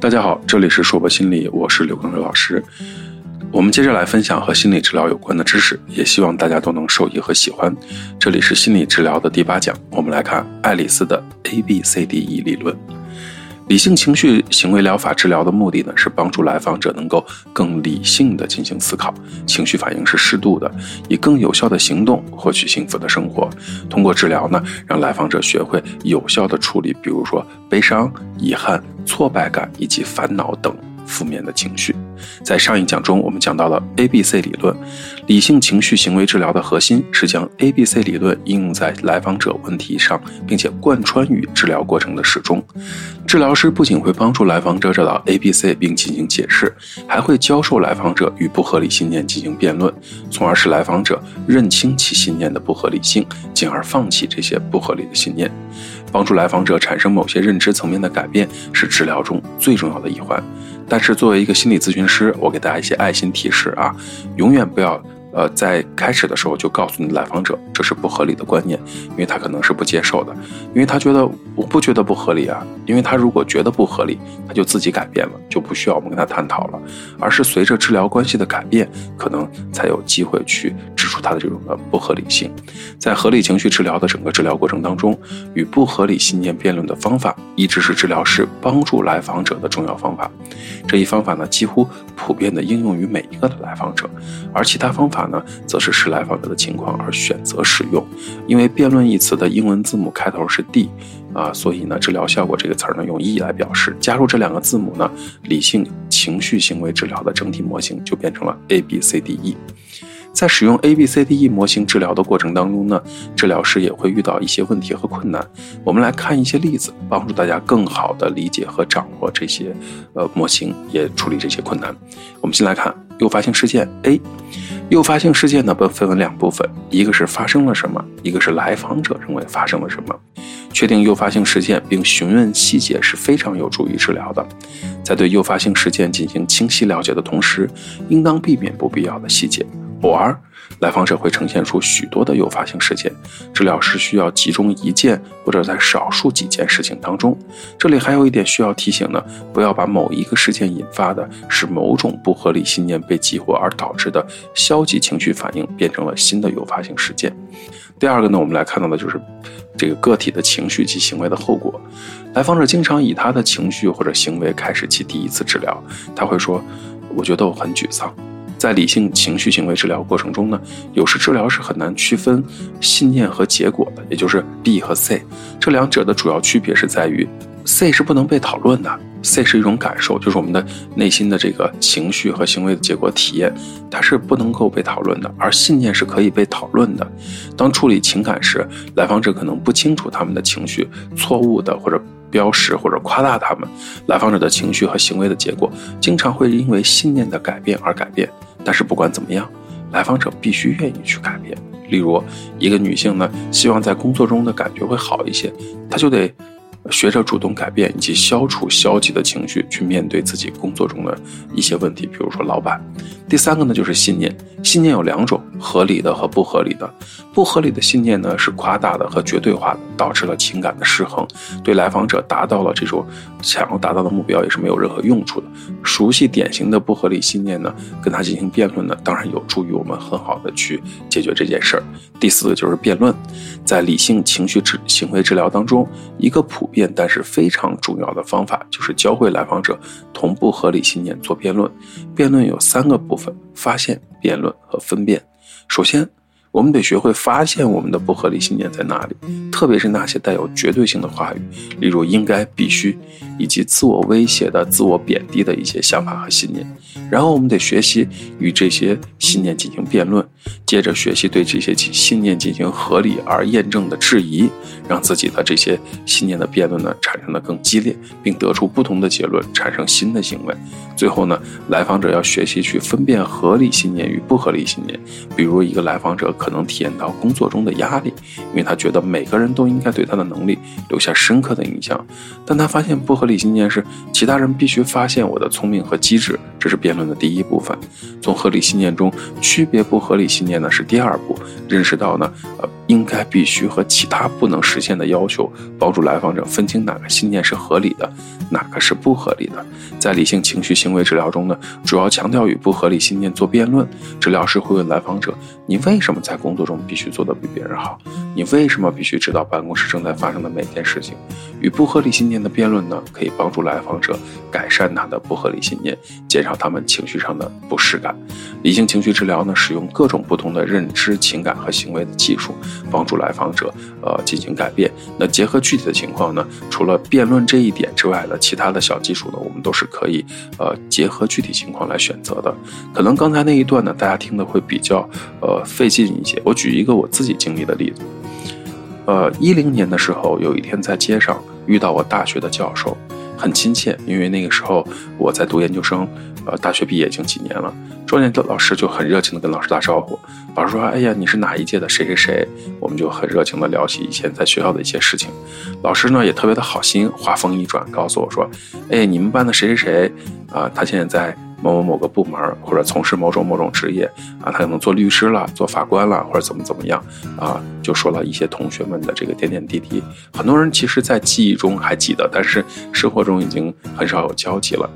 大家好，这里是硕博心理，我是刘根瑞老师。我们接着来分享和心理治疗有关的知识，也希望大家都能受益和喜欢。这里是心理治疗的第八讲，我们来看爱丽丝的 A B C D E 理论。理性情绪行为疗法治疗的目的呢，是帮助来访者能够更理性的进行思考，情绪反应是适度的，以更有效的行动获取幸福的生活。通过治疗呢，让来访者学会有效的处理，比如说悲伤、遗憾、挫败感以及烦恼等。负面的情绪，在上一讲中，我们讲到了 A B C 理论，理性情绪行为治疗的核心是将 A B C 理论应用在来访者问题上，并且贯穿于治疗过程的始终。治疗师不仅会帮助来访者找到 A B C 并进行解释，还会教授来访者与不合理信念进行辩论，从而使来访者认清其信念的不合理性，进而放弃这些不合理的信念。帮助来访者产生某些认知层面的改变，是治疗中最重要的一环。但是，作为一个心理咨询师，我给大家一些爱心提示啊，永远不要。呃，在开始的时候就告诉你来访者这是不合理的观念，因为他可能是不接受的，因为他觉得我不觉得不合理啊，因为他如果觉得不合理，他就自己改变了，就不需要我们跟他探讨了，而是随着治疗关系的改变，可能才有机会去指出他的这种的不合理性。在合理情绪治疗的整个治疗过程当中，与不合理信念辩论的方法，一直是治疗师帮助来访者的重要方法。这一方法呢，几乎普遍的应用于每一个的来访者，而其他方法。法呢，则是视来访者的情况而选择使用，因为辩论一词的英文字母开头是 D，啊，所以呢，治疗效果这个词儿呢用 E 来表示，加入这两个字母呢，理性情绪行为治疗的整体模型就变成了 A B C D E。在使用 A B C D E 模型治疗的过程当中呢，治疗师也会遇到一些问题和困难。我们来看一些例子，帮助大家更好的理解和掌握这些呃模型，也处理这些困难。我们先来看诱发性事件 A。诱发性事件呢，被分为两部分，一个是发生了什么，一个是来访者认为发生了什么。确定诱发性事件并询问细节是非常有助于治疗的。在对诱发性事件进行清晰了解的同时，应当避免不必要的细节。偶尔，来访者会呈现出许多的诱发性事件，治疗师需要集中一件或者在少数几件事情当中。这里还有一点需要提醒呢，不要把某一个事件引发的是某种不合理信念被激活而导致的消极情绪反应变成了新的诱发性事件。第二个呢，我们来看到的就是这个个体的情绪及行为的后果。来访者经常以他的情绪或者行为开始其第一次治疗，他会说：“我觉得我很沮丧。”在理性情绪行为治疗过程中呢，有时治疗是很难区分信念和结果的，也就是 B 和 C 这两者的主要区别是在于，C 是不能被讨论的，C 是一种感受，就是我们的内心的这个情绪和行为的结果体验，它是不能够被讨论的，而信念是可以被讨论的。当处理情感时，来访者可能不清楚他们的情绪错误的或者。标识或者夸大他们，来访者的情绪和行为的结果，经常会因为信念的改变而改变。但是不管怎么样，来访者必须愿意去改变。例如，一个女性呢，希望在工作中的感觉会好一些，她就得。学着主动改变以及消除消极的情绪，去面对自己工作中的一些问题，比如说老板。第三个呢，就是信念。信念有两种，合理的和不合理的。不合理的信念呢，是夸大的和绝对化的，导致了情感的失衡，对来访者达到了这种想要达到的目标也是没有任何用处的。熟悉典型的不合理信念呢，跟他进行辩论呢，当然有助于我们很好的去解决这件事儿。第四个就是辩论，在理性情绪治行为治疗当中，一个普但是非常重要的方法就是教会来访者同步合理信念做辩论。辩论有三个部分：发现、辩论和分辨。首先，我们得学会发现我们的不合理信念在哪里，特别是那些带有绝对性的话语，例如应该、必须，以及自我威胁的、自我贬低的一些想法和信念。然后，我们得学习与这些信念进行辩论。接着学习对这些信念进行合理而验证的质疑，让自己的这些信念的辩论呢产生的更激烈，并得出不同的结论，产生新的行为。最后呢，来访者要学习去分辨合理信念与不合理信念。比如，一个来访者可能体验到工作中的压力，因为他觉得每个人都应该对他的能力留下深刻的印象，但他发现不合理信念是其他人必须发现我的聪明和机智，这是辩论的第一部分。从合理信念中区别不合理信念呢，是第二步。认识到呢，呃，应该必须和其他不能实现的要求，帮助来访者分清哪个信念是合理的，哪个是不合理的。在理性情绪行为治疗中呢，主要强调与不合理信念做辩论。治疗师会问来访者：“你为什么在工作中必须做得比别人好？你为什么必须知道办公室正在发生的每件事情？”与不合理信念的辩论呢，可以帮助来访者改善他的不合理信念，减少他们情绪上的不适感。理性情绪治疗呢，使用各种不同的认知、情感和行为的技术，帮助来访者呃进行改变。那结合具体的情况呢，除了辩论这一点之外的其他的小技术呢，我们都是可以呃结合具体情况来选择的。可能刚才那一段呢，大家听的会比较呃费劲一些。我举一个我自己经历的例子。呃，一零年的时候，有一天在街上遇到我大学的教授，很亲切，因为那个时候我在读研究生，呃，大学毕业已经几年了。专业的老师就很热情的跟老师打招呼，老师说：“哎呀，你是哪一届的谁谁谁？”我们就很热情的聊起以前在学校的一些事情。老师呢也特别的好心，话锋一转告诉我说：“哎，你们班的谁谁谁啊，他现在在。”某某某个部门，或者从事某种某种职业啊，他可能做律师了，做法官了，或者怎么怎么样啊，就说了一些同学们的这个点点滴滴。很多人其实，在记忆中还记得，但是生活中已经很少有交集了。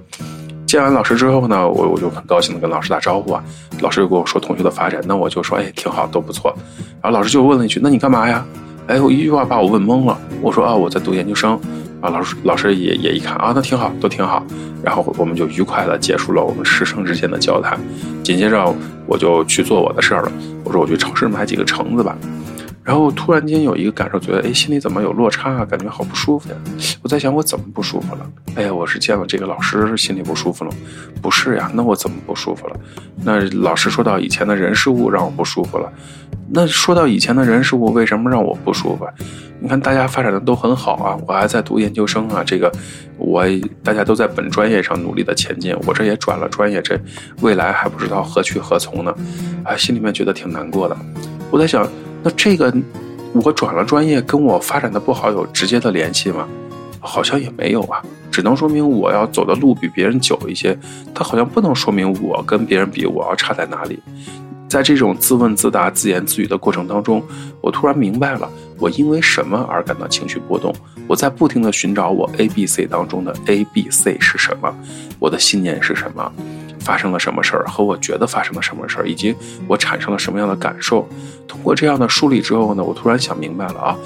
见完老师之后呢，我我就很高兴的跟老师打招呼啊。老师又跟我说同学的发展，那我就说哎，挺好，都不错。然后老师就问了一句，那你干嘛呀？哎，我一句话把我问懵了。我说啊，我在读研究生。啊，老师，老师也也一看啊，那挺好，都挺好。然后我们就愉快的结束了我们师生之间的交谈。紧接着我就去做我的事儿了。我说我去超市买几个橙子吧。然后突然间有一个感受，觉得哎，心里怎么有落差啊？感觉好不舒服呀。我在想我怎么不舒服了？哎呀，我是见了这个老师心里不舒服了？不是呀，那我怎么不舒服了？那老师说到以前的人事物让我不舒服了。那说到以前的人事物，为什么让我不舒服？你看大家发展的都很好啊，我还在读研究生啊，这个我大家都在本专业上努力的前进，我这也转了专业，这未来还不知道何去何从呢，啊，心里面觉得挺难过的。我在想，那这个我转了专业跟我发展的不好有直接的联系吗？好像也没有啊，只能说明我要走的路比别人久一些，它好像不能说明我跟别人比我要差在哪里。在这种自问自答、自言自语的过程当中，我突然明白了，我因为什么而感到情绪波动。我在不停地寻找我 A、B、C 当中的 A、B、C 是什么，我的信念是什么，发生了什么事儿，和我觉得发生了什么事儿，以及我产生了什么样的感受。通过这样的梳理之后呢，我突然想明白了啊，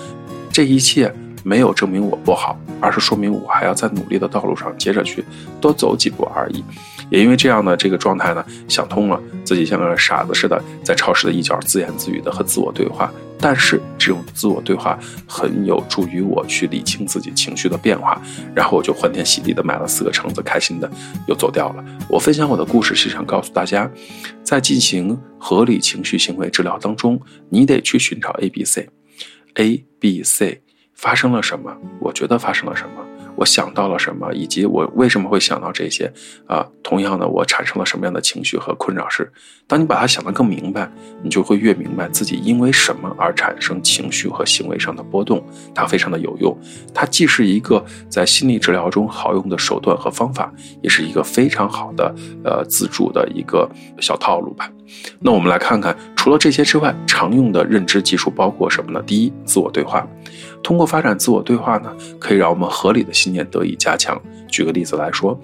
这一切没有证明我不好，而是说明我还要在努力的道路上接着去多走几步而已。也因为这样的这个状态呢，想通了，自己像个傻子似的在超市的一角自言自语的和自我对话。但是这种自我对话很有助于我去理清自己情绪的变化。然后我就欢天喜地的买了四个橙子，开心的又走掉了。我分享我的故事是想告诉大家，在进行合理情绪行为治疗当中，你得去寻找 A、B、C，A、B、C 发生了什么？我觉得发生了什么？我想到了什么，以及我为什么会想到这些？啊，同样的，我产生了什么样的情绪和困扰？是，当你把它想得更明白，你就会越明白自己因为什么而产生情绪和行为上的波动。它非常的有用，它既是一个在心理治疗中好用的手段和方法，也是一个非常好的呃自助的一个小套路吧。那我们来看看，除了这些之外，常用的认知技术包括什么呢？第一，自我对话。通过发展自我对话呢，可以让我们合理的信念得以加强。举个例子来说，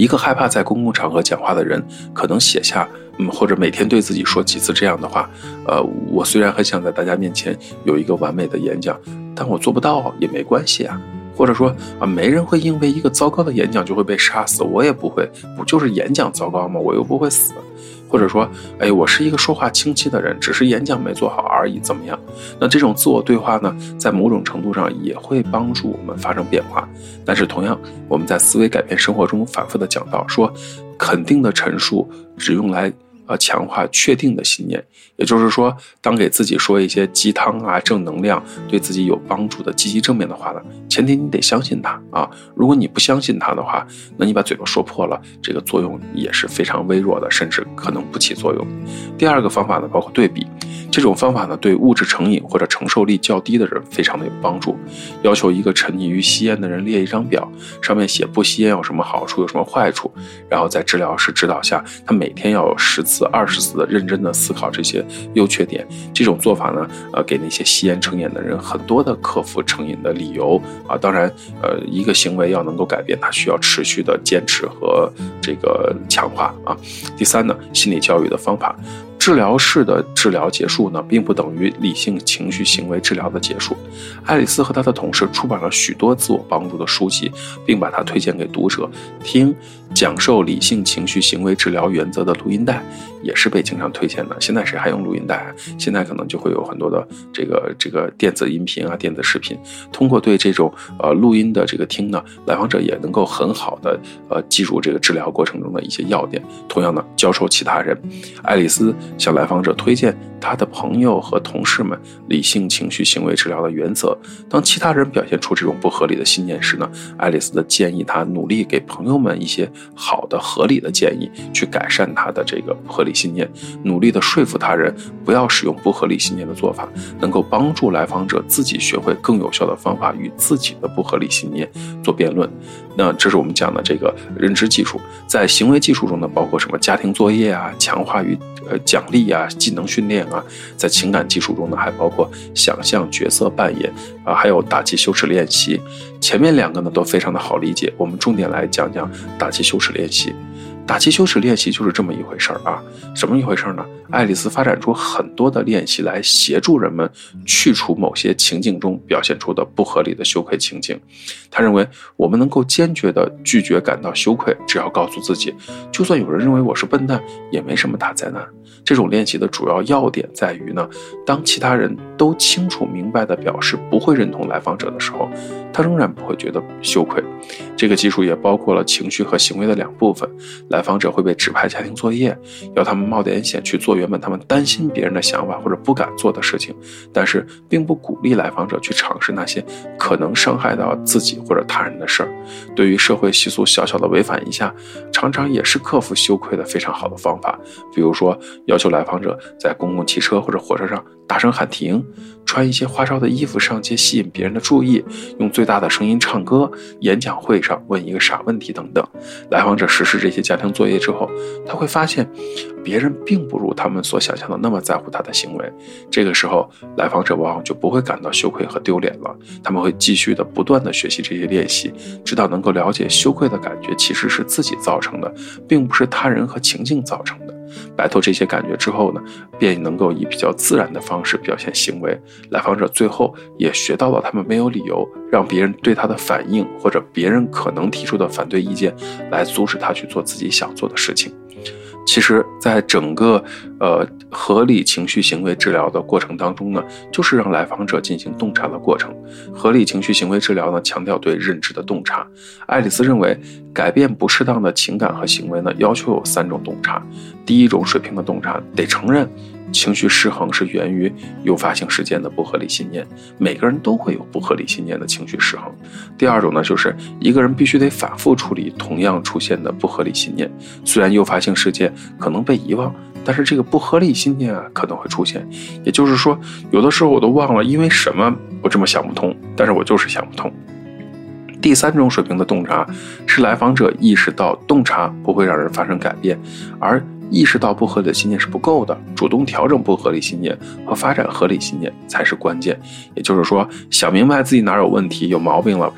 一个害怕在公共场合讲话的人，可能写下，嗯，或者每天对自己说几次这样的话：，呃，我虽然很想在大家面前有一个完美的演讲，但我做不到也没关系啊。或者说，啊，没人会因为一个糟糕的演讲就会被杀死，我也不会，不就是演讲糟糕吗？我又不会死。或者说，哎，我是一个说话清晰的人，只是演讲没做好而已，怎么样？那这种自我对话呢，在某种程度上也会帮助我们发生变化。但是，同样，我们在思维改变生活中反复的讲到，说肯定的陈述只用来呃强化确定的信念。也就是说，当给自己说一些鸡汤啊、正能量、对自己有帮助的积极正面的话呢，前提你得相信它啊。如果你不相信它的话，那你把嘴巴说破了，这个作用也是非常微弱的，甚至可能不起作用。第二个方法呢，包括对比。这种方法呢，对物质成瘾或者承受力较低的人非常的有帮助。要求一个沉溺于吸烟的人列一张表，上面写不吸烟有什么好处，有什么坏处，然后在治疗师指导下，他每天要有十次、二十次的认真的思考这些优缺点。这种做法呢，呃，给那些吸烟成瘾的人很多的克服成瘾的理由啊。当然，呃，一个行为要能够改变，它需要持续的坚持和这个强化啊。第三呢，心理教育的方法。治疗室的治疗结束呢，并不等于理性情绪行为治疗的结束。爱丽丝和她的同事出版了许多自我帮助的书籍，并把它推荐给读者听。讲授理性情绪行为治疗原则的录音带也是被经常推荐的。现在谁还用录音带？现在可能就会有很多的这个这个电子音频啊、电子视频。通过对这种呃录音的这个听呢，来访者也能够很好的呃记住这个治疗过程中的一些要点。同样呢，教授其他人。爱丽丝向来访者推荐他的朋友和同事们理性情绪行为治疗的原则。当其他人表现出这种不合理的信念时呢，爱丽丝的建议他努力给朋友们一些。好的、合理的建议，去改善他的这个不合理信念，努力的说服他人不要使用不合理信念的做法，能够帮助来访者自己学会更有效的方法与自己的不合理信念做辩论。那这是我们讲的这个认知技术，在行为技术中呢，包括什么家庭作业啊、强化与呃奖励啊、技能训练啊，在情感技术中呢，还包括想象角色扮演啊，还有打击羞耻练习。前面两个呢都非常的好理解，我们重点来讲讲打击羞耻练习。打击羞耻练习就是这么一回事儿啊，什么一回事儿呢？爱丽丝发展出很多的练习来协助人们去除某些情境中表现出的不合理的羞愧情境。他认为，我们能够坚决地拒绝感到羞愧，只要告诉自己，就算有人认为我是笨蛋，也没什么大灾难。这种练习的主要要点在于呢，当其他人都清楚明白地表示不会认同来访者的时候，他仍然不会觉得羞愧。这个技术也包括了情绪和行为的两部分。来来访者会被指派家庭作业，要他们冒点险去做原本他们担心别人的想法或者不敢做的事情，但是并不鼓励来访者去尝试那些可能伤害到自己或者他人的事儿。对于社会习俗小小的违反一下，常常也是克服羞愧的非常好的方法。比如说，要求来访者在公共汽车或者火车上。大声喊停，穿一些花哨的衣服上街吸引别人的注意，用最大的声音唱歌，演讲会上问一个傻问题等等。来访者实施这些家庭作业之后，他会发现，别人并不如他们所想象的那么在乎他的行为。这个时候，来访者往往就不会感到羞愧和丢脸了。他们会继续的不断的学习这些练习，直到能够了解羞愧的感觉其实是自己造成的，并不是他人和情境造成的。摆脱这些感觉之后呢，便能够以比较自然的方式表现行为。来访者最后也学到了，他们没有理由让别人对他的反应或者别人可能提出的反对意见来阻止他去做自己想做的事情。其实，在整个呃合理情绪行为治疗的过程当中呢，就是让来访者进行洞察的过程。合理情绪行为治疗呢，强调对认知的洞察。爱丽丝认为，改变不适当的情感和行为呢，要求有三种洞察。第一种水平的洞察，得承认。情绪失衡是源于诱发性事件的不合理信念，每个人都会有不合理信念的情绪失衡。第二种呢，就是一个人必须得反复处理同样出现的不合理信念，虽然诱发性事件可能被遗忘，但是这个不合理信念啊可能会出现。也就是说，有的时候我都忘了因为什么我这么想不通，但是我就是想不通。第三种水平的洞察是来访者意识到洞察不会让人发生改变，而。意识到不合理的信念是不够的，主动调整不合理信念和发展合理信念才是关键。也就是说，想明白自己哪有问题、有毛病了。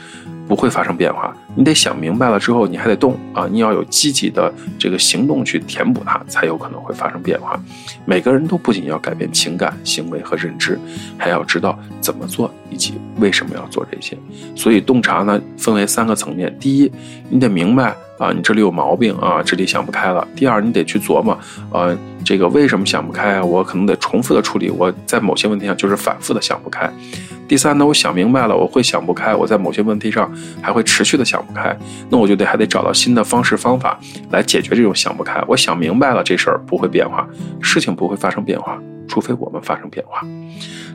不会发生变化，你得想明白了之后，你还得动啊！你要有积极的这个行动去填补它，才有可能会发生变化。每个人都不仅要改变情感、行为和认知，还要知道怎么做以及为什么要做这些。所以洞察呢，分为三个层面：第一，你得明白啊，你这里有毛病啊，这里想不开了；第二，你得去琢磨，呃，这个为什么想不开啊？我可能得重复的处理，我在某些问题上就是反复的想不开。第三呢，我想明白了，我会想不开，我在某些问题上还会持续的想想不开，那我就得还得找到新的方式方法来解决这种想不开。我想明白了，这事儿不会变化，事情不会发生变化，除非我们发生变化。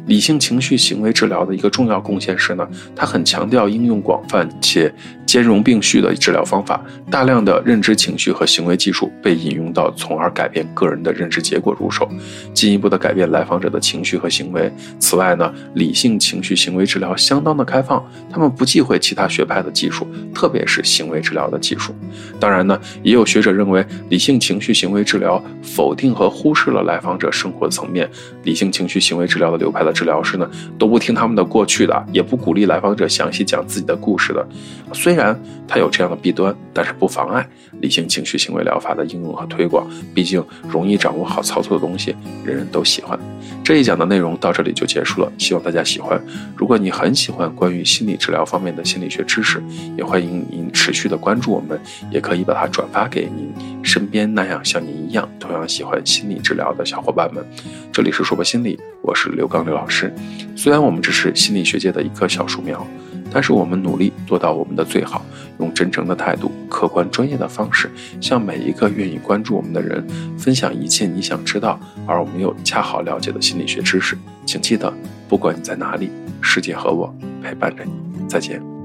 理性情绪行为治疗的一个重要贡献是呢，它很强调应用广泛且兼容并蓄的治疗方法，大量的认知情绪和行为技术被引用到，从而改变个人的认知结果入手，进一步的改变来访者的情绪和行为。此外呢，理性情绪行为治疗相当的开放，他们不忌讳其他学派的技术，特别是行为治疗的技术。当然呢，也有学者认为，理性情绪行为治疗否定和忽视了来访者生活层面，理性情绪行为治疗的流派的。治疗师呢都不听他们的过去的，也不鼓励来访者详细讲自己的故事的。虽虽然它有这样的弊端，但是不妨碍理性情绪行为疗法的应用和推广。毕竟容易掌握好操作的东西，人人都喜欢。这一讲的内容到这里就结束了，希望大家喜欢。如果你很喜欢关于心理治疗方面的心理学知识，也欢迎您持续的关注我们，也可以把它转发给您身边那样像您一样同样喜欢心理治疗的小伙伴们。这里是说博心理，我是刘刚刘老师。虽然我们只是心理学界的一棵小树苗，但是我们努力做到我们的最好，用真诚的态度、客观专业的方式，向每一个愿意关注我们的人分享一切你想知道而我们又恰好了解的心理学知识。请记得，不管你在哪里，世界和我陪伴着你。再见。